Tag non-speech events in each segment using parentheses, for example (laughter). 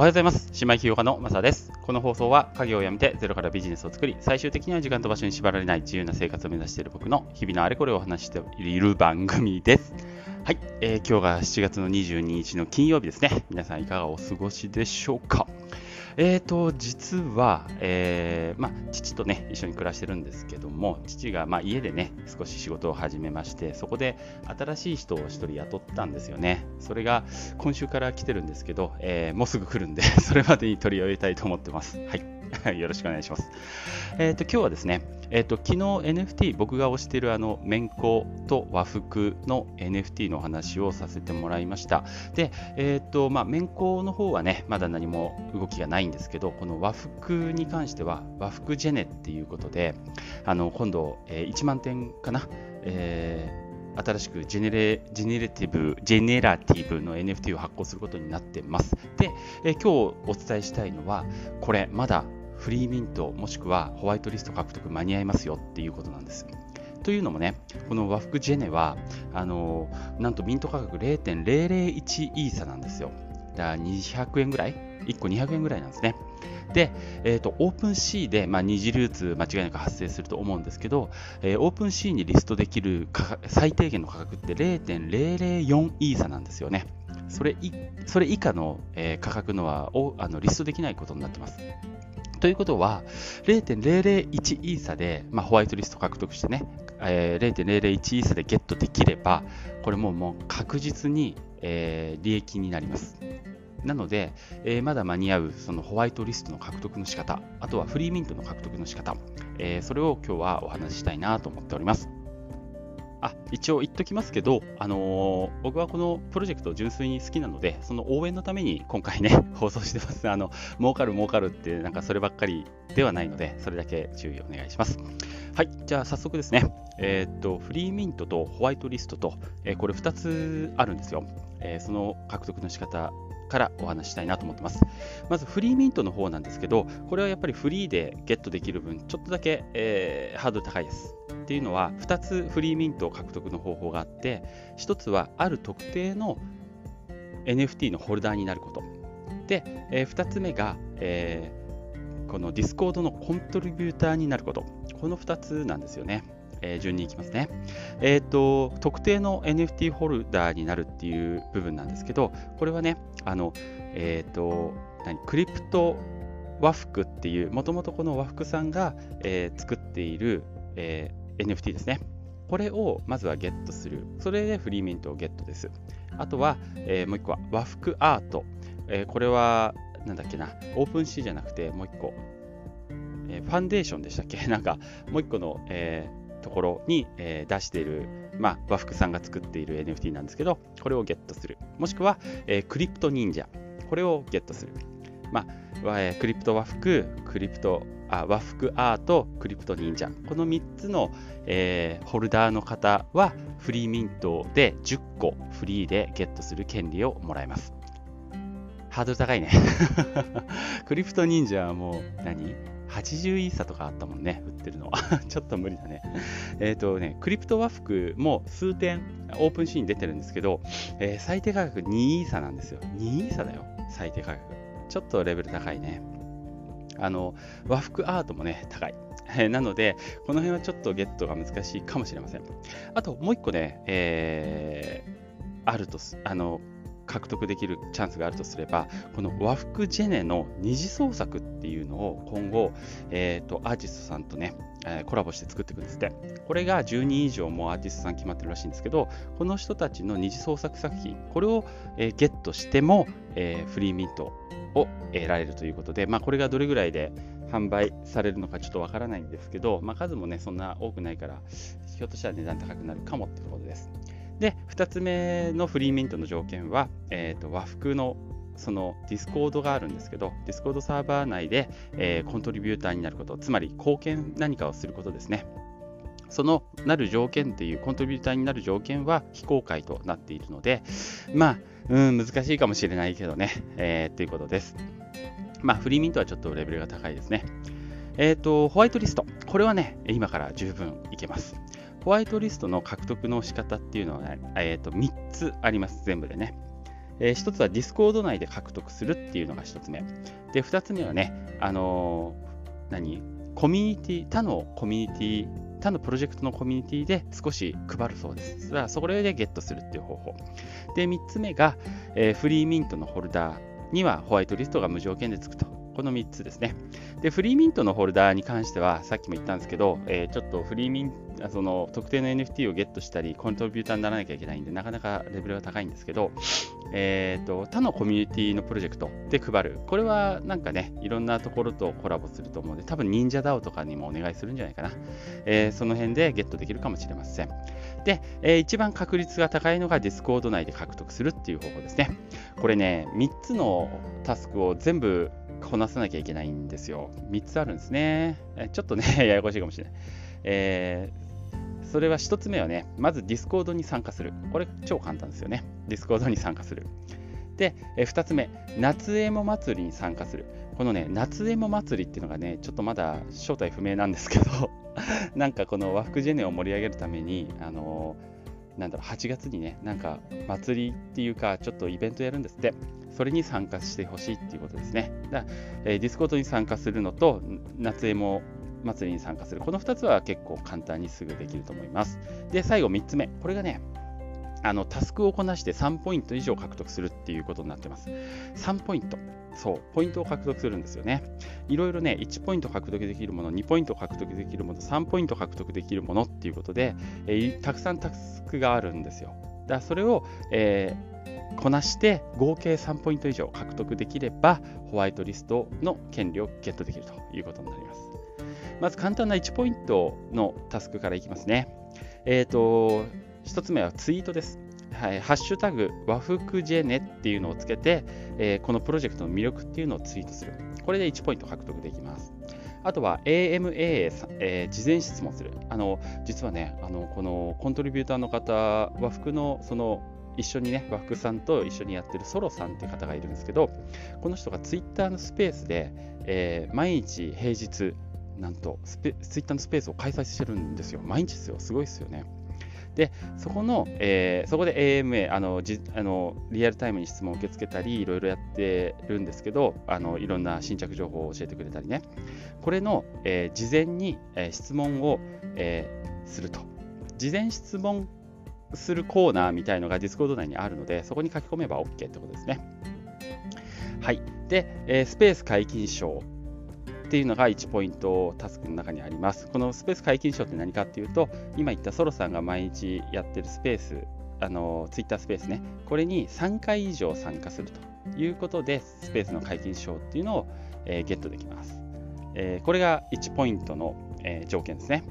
おはようございます。姉妹起業家のマサです。この放送は、家業を辞めてゼロからビジネスを作り、最終的には時間と場所に縛られない自由な生活を目指している僕の日々のあれこれをお話している番組です。はい、えー、今日が7月の22日の金曜日ですね。皆さんいかがお過ごしでしょうか？えーと、実は、えー、ま、父とね、一緒に暮らしてるんですけども、父が、ま、家でね、少し仕事を始めまして、そこで新しい人を1人雇ったんですよね。それが今週から来てるんですけど、えー、もうすぐ来るんで、(laughs) それまでに取り終えたいと思ってます。はい。よろしくお願いします。えっ、ー、と、今日はですね、えっ、ー、と、昨日 NFT、僕が推しているあの、綿コと和服の NFT のお話をさせてもらいました。で、えっ、ー、と、まあ、綿コの方はね、まだ何も動きがないんですけど、この和服に関しては、和服ジェネっていうことで、あの、今度、えー、1万点かな、えー新しくジェネレジェネレティブ、ジェネラティブの NFT を発行することになってます。で、え今日お伝えしたいのは、これまだフリーミントもしくはホワイトリスト獲得間に合いますよっていうことなんです。というのもね、この和服ジェネは、あのなんとミント価格0.001イーサなんですよ。だから200円ぐらい ?1 個200円ぐらいなんですね。で、えーと、オープン C で、まあ、二次流通間違いなく発生すると思うんですけど、えー、オープン C にリストできる最低限の価格って0.004イーサなんですよね。それそれ以下の、えー、価格のはおあのリストできないことになってます。ということは、0.001イーサで、まあ、ホワイトリスト獲得してね、えー、0.001イーサでゲットできれば、これももう確実に、えー、利益になります。なので、えー、まだ間に合うそのホワイトリストの獲得の仕方、あとはフリーミントの獲得の仕方、えー、それを今日はお話ししたいなと思っております。あ一応言っときますけど、あのー、僕はこのプロジェクト純粋に好きなので、その応援のために今回ね、(laughs) 放送してます。あの、儲かる儲かるって、なんかそればっかりではないので、それだけ注意お願いします。はい、じゃあ早速ですね、えー、っと、フリーミントとホワイトリストと、えー、これ2つあるんですよ。え、その獲得の仕方からお話したいなと思ってます。まずフリーミントの方なんですけど、これはやっぱりフリーでゲットできる分、ちょっとだけ、えー、ハードル高いです。っていうのは、2つフリーミントを獲得の方法があって、1つはある特定の NFT のホルダーになること。で、えー、2つ目が、えー、この Discord のコントリビューターになること。この2つなんですよね。えー、順にいきますね。えっ、ー、と、特定の NFT ホルダーになるっていう部分なんですけど、これはね、あの、えっ、ー、と、何、クリプト和服っていう、もともとこの和服さんが、え作っている、え NFT ですね。これをまずはゲットする。それでフリーミントをゲットです。あとは、えもう一個は和服アート。えこれは、なんだっけな、オープンシーじゃなくて、もう一個、えファンデーションでしたっけ？(laughs) なんか、もう一個の、えーところに、えー、出している、まあ、和服さんが作っている NFT なんですけど、これをゲットする。もしくは、えー、クリプト忍者。これをゲットする。まあ、え、クリプト和服、クリプトあ和服アート、クリプト忍者。この3つの、えー、ホルダーの方はフリーミントで10個フリーでゲットする権利をもらえます。ハードル高いね。(laughs) クリプト忍者はもう何？80イーサとかあったもんね、売ってるのは。(laughs) ちょっと無理だね。えっ、ー、とね、クリプト和服も数点オープンシーンに出てるんですけど、えー、最低価格2イーサなんですよ。2イーサだよ、最低価格。ちょっとレベル高いね。あの、和服アートもね、高い。なので、この辺はちょっとゲットが難しいかもしれません。あと、もう一個ね、えー、あると、あの、獲得できるチャンスがあるとすれば、この和服ジェネの二次創作っていうのを今後、えーと、アーティストさんとね、えー、コラボして作っていくんですって。これが10人以上もアーティストさん決まってるらしいんですけど、この人たちの二次創作作品、これを、えー、ゲットしても、え、フリーミントを得られるということで、まあ、これがどれぐらいで販売されるのかちょっとわからないんですけど、まあ、数もね、そんな多くないから、ひょっとしたら値段高くなるかもってことです。で、2つ目のフリーミントの条件は、えーと、和服のその Discord があるんですけど、 Discord サーバー内で、えー、コントリビューターになること、つまり貢献何かをすることですね。そのなる条件っていうコントリビューターになる条件は非公開となっているので、まあ、うん、難しいかもしれないけどね、えー、っていうことです。まあ、フリーミントはちょっとレベルが高いですね。えっ、ー、と、ホワイトリスト。これはね、今から十分いけます。ホワイトリストの獲得の仕方っていうのはね、えー、と3つあります、全部でね。えー、1つは Discord 内で獲得するっていうのが1つ目。で、2つ目はね、あのー、何？コミュニティ、他のコミュニティ、他のプロジェクトのコミュニティで少し配るそうです。だからそれでゲットするっていう方法。で、3つ目が、えー、フリーミントのホルダーにはホワイトリストが無条件でつくと。この3つですね。で、フリーミントのホルダーに関しては、さっきも言ったんですけど、えー、ちょっとフリーミンその特定の NFT をゲットしたり、コントリビューターにならなきゃいけないんで、なかなかレベルが高いんですけど、えーと、他のコミュニティのプロジェクトで配る。これはなんかね、いろんなところとコラボすると思うので、多分忍者 DAO とかにもお願いするんじゃないかな。えー、その辺でゲットできるかもしれません。で、えー、一番確率が高いのが Discord 内で獲得するっていう方法ですね。これね、3つのタスクを全部こなさなきゃいけないんですよ。3つあるんですね。ちょっとね、(laughs) ややこしいかもしれない。えーそれは1つ目はね、まず Discord に参加する。これ超簡単ですよね。Discord に参加する。で、え2つ目、夏エモ祭りに参加する。このね、夏エモ祭りっていうのがね、ちょっとまだ正体不明なんですけど、(laughs) なんかこの和服ジェネを盛り上げるために、あのー、なんだろう、8月にね、なんか祭りっていうか、ちょっとイベントやるんですって。それに参加してほしいっていうことですね。だから、えー、 Discord に参加するのと、夏エモ祭りに参加する。この2つは結構簡単にすぐできると思います。で、最後3つ目。これがね、あのタスクをこなして3ポイント以上獲得するっていうことになってます。3ポイント。そう、ポイントを獲得するんですよね。いろいろね、1ポイント獲得できるもの、2ポイント獲得できるもの、3ポイント獲得できるものっていうことで、えー、たくさんタスクがあるんですよ。だからそれを、えー、こなして合計3ポイント以上獲得できれば、ホワイトリストの権利をゲットできるということになります。まず簡単な1ポイントのタスクからいきますね。えっ、ー、と、1つ目はツイートです。はい、ハッシュタグ和服ジェネっていうのをつけて、えー、このプロジェクトの魅力っていうのをツイートする。これで1ポイント獲得できます。あとは AMA、えー、事前質問する。あの実はね、あのこのコントリビューターの方、和服のその一緒にね、和服さんと一緒にやってるソロさんっていう方がいるんですけど、この人がツイッターのスペースで、えー、毎日平日、なんとスペツイッターのスペースを開催してるんですよ。毎日ですよ。すごいですよね。で、そこの、えー、そこで AMA あのじあの、リアルタイムに質問を受け付けたり、いろいろやってるんですけど、あのいろんな新着情報を教えてくれたりね、これの、えー、事前に、えー、質問を、えすると。事前質問するコーナーみたいのが Discord 内にあるので、そこに書き込めば OK ってことですね。はい。で、えスペース解禁賞っていうのが1ポイントタスクの中にあります。このスペース解禁賞って何かっていうと、今言ったソロさんが毎日やってるスペース、あのツイッタースペースね、これに3回以上参加するということで、スペースの解禁賞っていうのを、えー、ゲットできます。えー、これが1ポイントの、えー、条件ですね。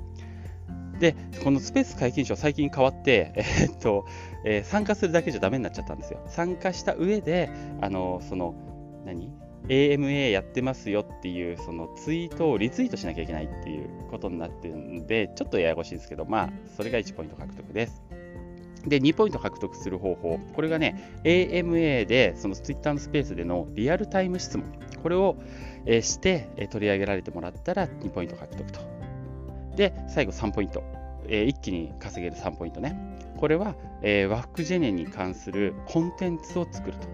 で、このスペース解禁賞、最近変わって、えー、っとえ、参加するだけじゃダメになっちゃったんですよ。参加した上で、あのその、何？AMA やってますよっていうそのツイートをリツイートしなきゃいけないっていうことになってるんで、ちょっとややこしいですけど、まあ、それが1ポイント獲得です。で、2ポイント獲得する方法。これがね、AMA で、その Twitter のスペースでのリアルタイム質問。これを、えして、え取り上げられてもらったら2ポイント獲得と。で、最後3ポイント。え一気に稼げる3ポイントね。これは、えー、ワークジェネに関するコンテンツを作ると。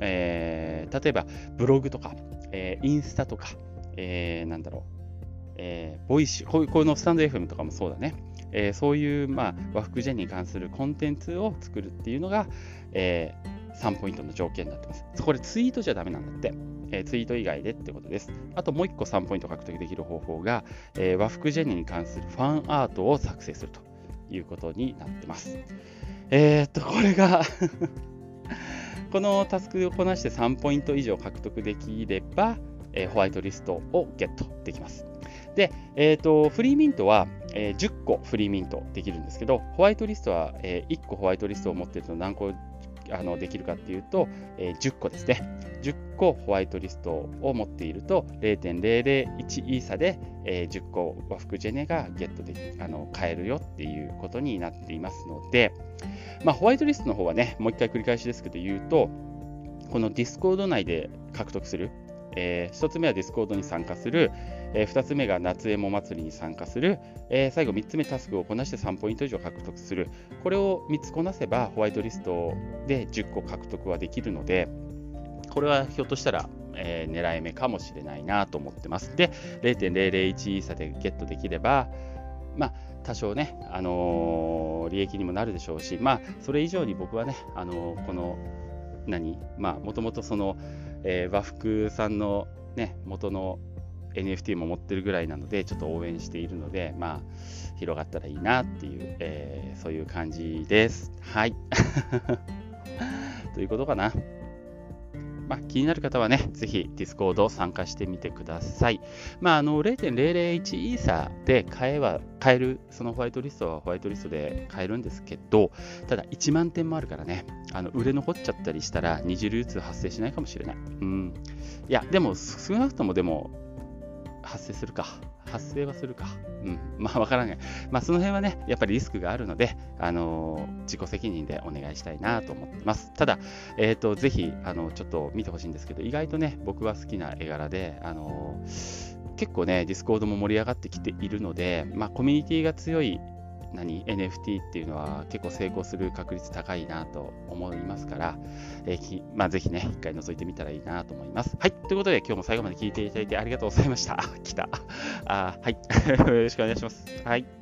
えー、例えばブログとか、えー、インスタとか、えー、なんだろう、えー、ボイシこういうのスタンド FM とかもそうだね。えー、そういう、まあ、和服ジェンに関するコンテンツを作るっていうのが、えー、3ポイントの条件になってます。これツイートじゃダメなんだって。えー、ツイート以外でってことです。あともう1個3ポイント獲得できる方法が、えー、和服ジェニーに関するファンアートを作成するということになってます。えー、っと、これが (laughs) このタスクをこなして3ポイント以上獲得できれば、えー、ホワイトリストをゲットできます。で、えーと、フリーミントは、えー、10個フリーミントできるんですけど、ホワイトリストは、えー、1個ホワイトリストを持っていると何個あのできるかっていうと、えー、10個ですね。10個ホワイトリストを持っていると0.001イーサで、え、10個和服ジェネがゲットであの買えるよっていうことになっていますので、まあ、ホワイトリストの方はね、もう一回繰り返しですけど言うと、この Discord 内で獲得する、えー、1つ目は Discord に参加する、え2つ目が夏エモ祭りに参加する、え最後3つ目タスクをこなして3ポイント以上獲得する。これを3つこなせばホワイトリストで10個獲得はできるのでこれはひょっとしたら、えー、狙い目かもしれないなと思ってます。で、0.001イーサでゲットできれば、まあ、多少ね、あのー、利益にもなるでしょうし、まあ、それ以上に僕はね、あのー、この、何、まあ、もともとその、えー、和服さんのね、元の NFT も持ってるぐらいなので、ちょっと応援しているので、まあ、広がったらいいなっていう、えー、そういう感じです。はい。(laughs) ということかな。まあ、気になる方はね、ぜひ Discord 参加してみてください。まあ、あの0.001イーサで買えは買える、そのホワイトリストはホワイトリストで買えるんですけど、ただ1万点もあるからね、あの売れ残っちゃったりしたら二次流通発生しないかもしれない。うん。いや、でも少なくともでも発生するか。発生はするか。うん。まあ、わからない。まあ、その辺はね、やっぱりリスクがあるので、あのー、自己責任でお願いしたいなと思ってます。ただ、えっ、ー、と、ぜひ、あの、ちょっと見てほしいんですけど、意外とね、僕は好きな絵柄で、あのー、結構ね、 Discord も盛り上がってきているので、まあ、コミュニティが強い何 NFT っていうのは結構成功する確率高いなと思いますから、えーまあ、ぜひね、一回覗いてみたらいいなと思います。はい。ということで、今日も最後まで聞いていただいてありがとうございました。来た。あはい。(laughs) よろしくお願いします。はい。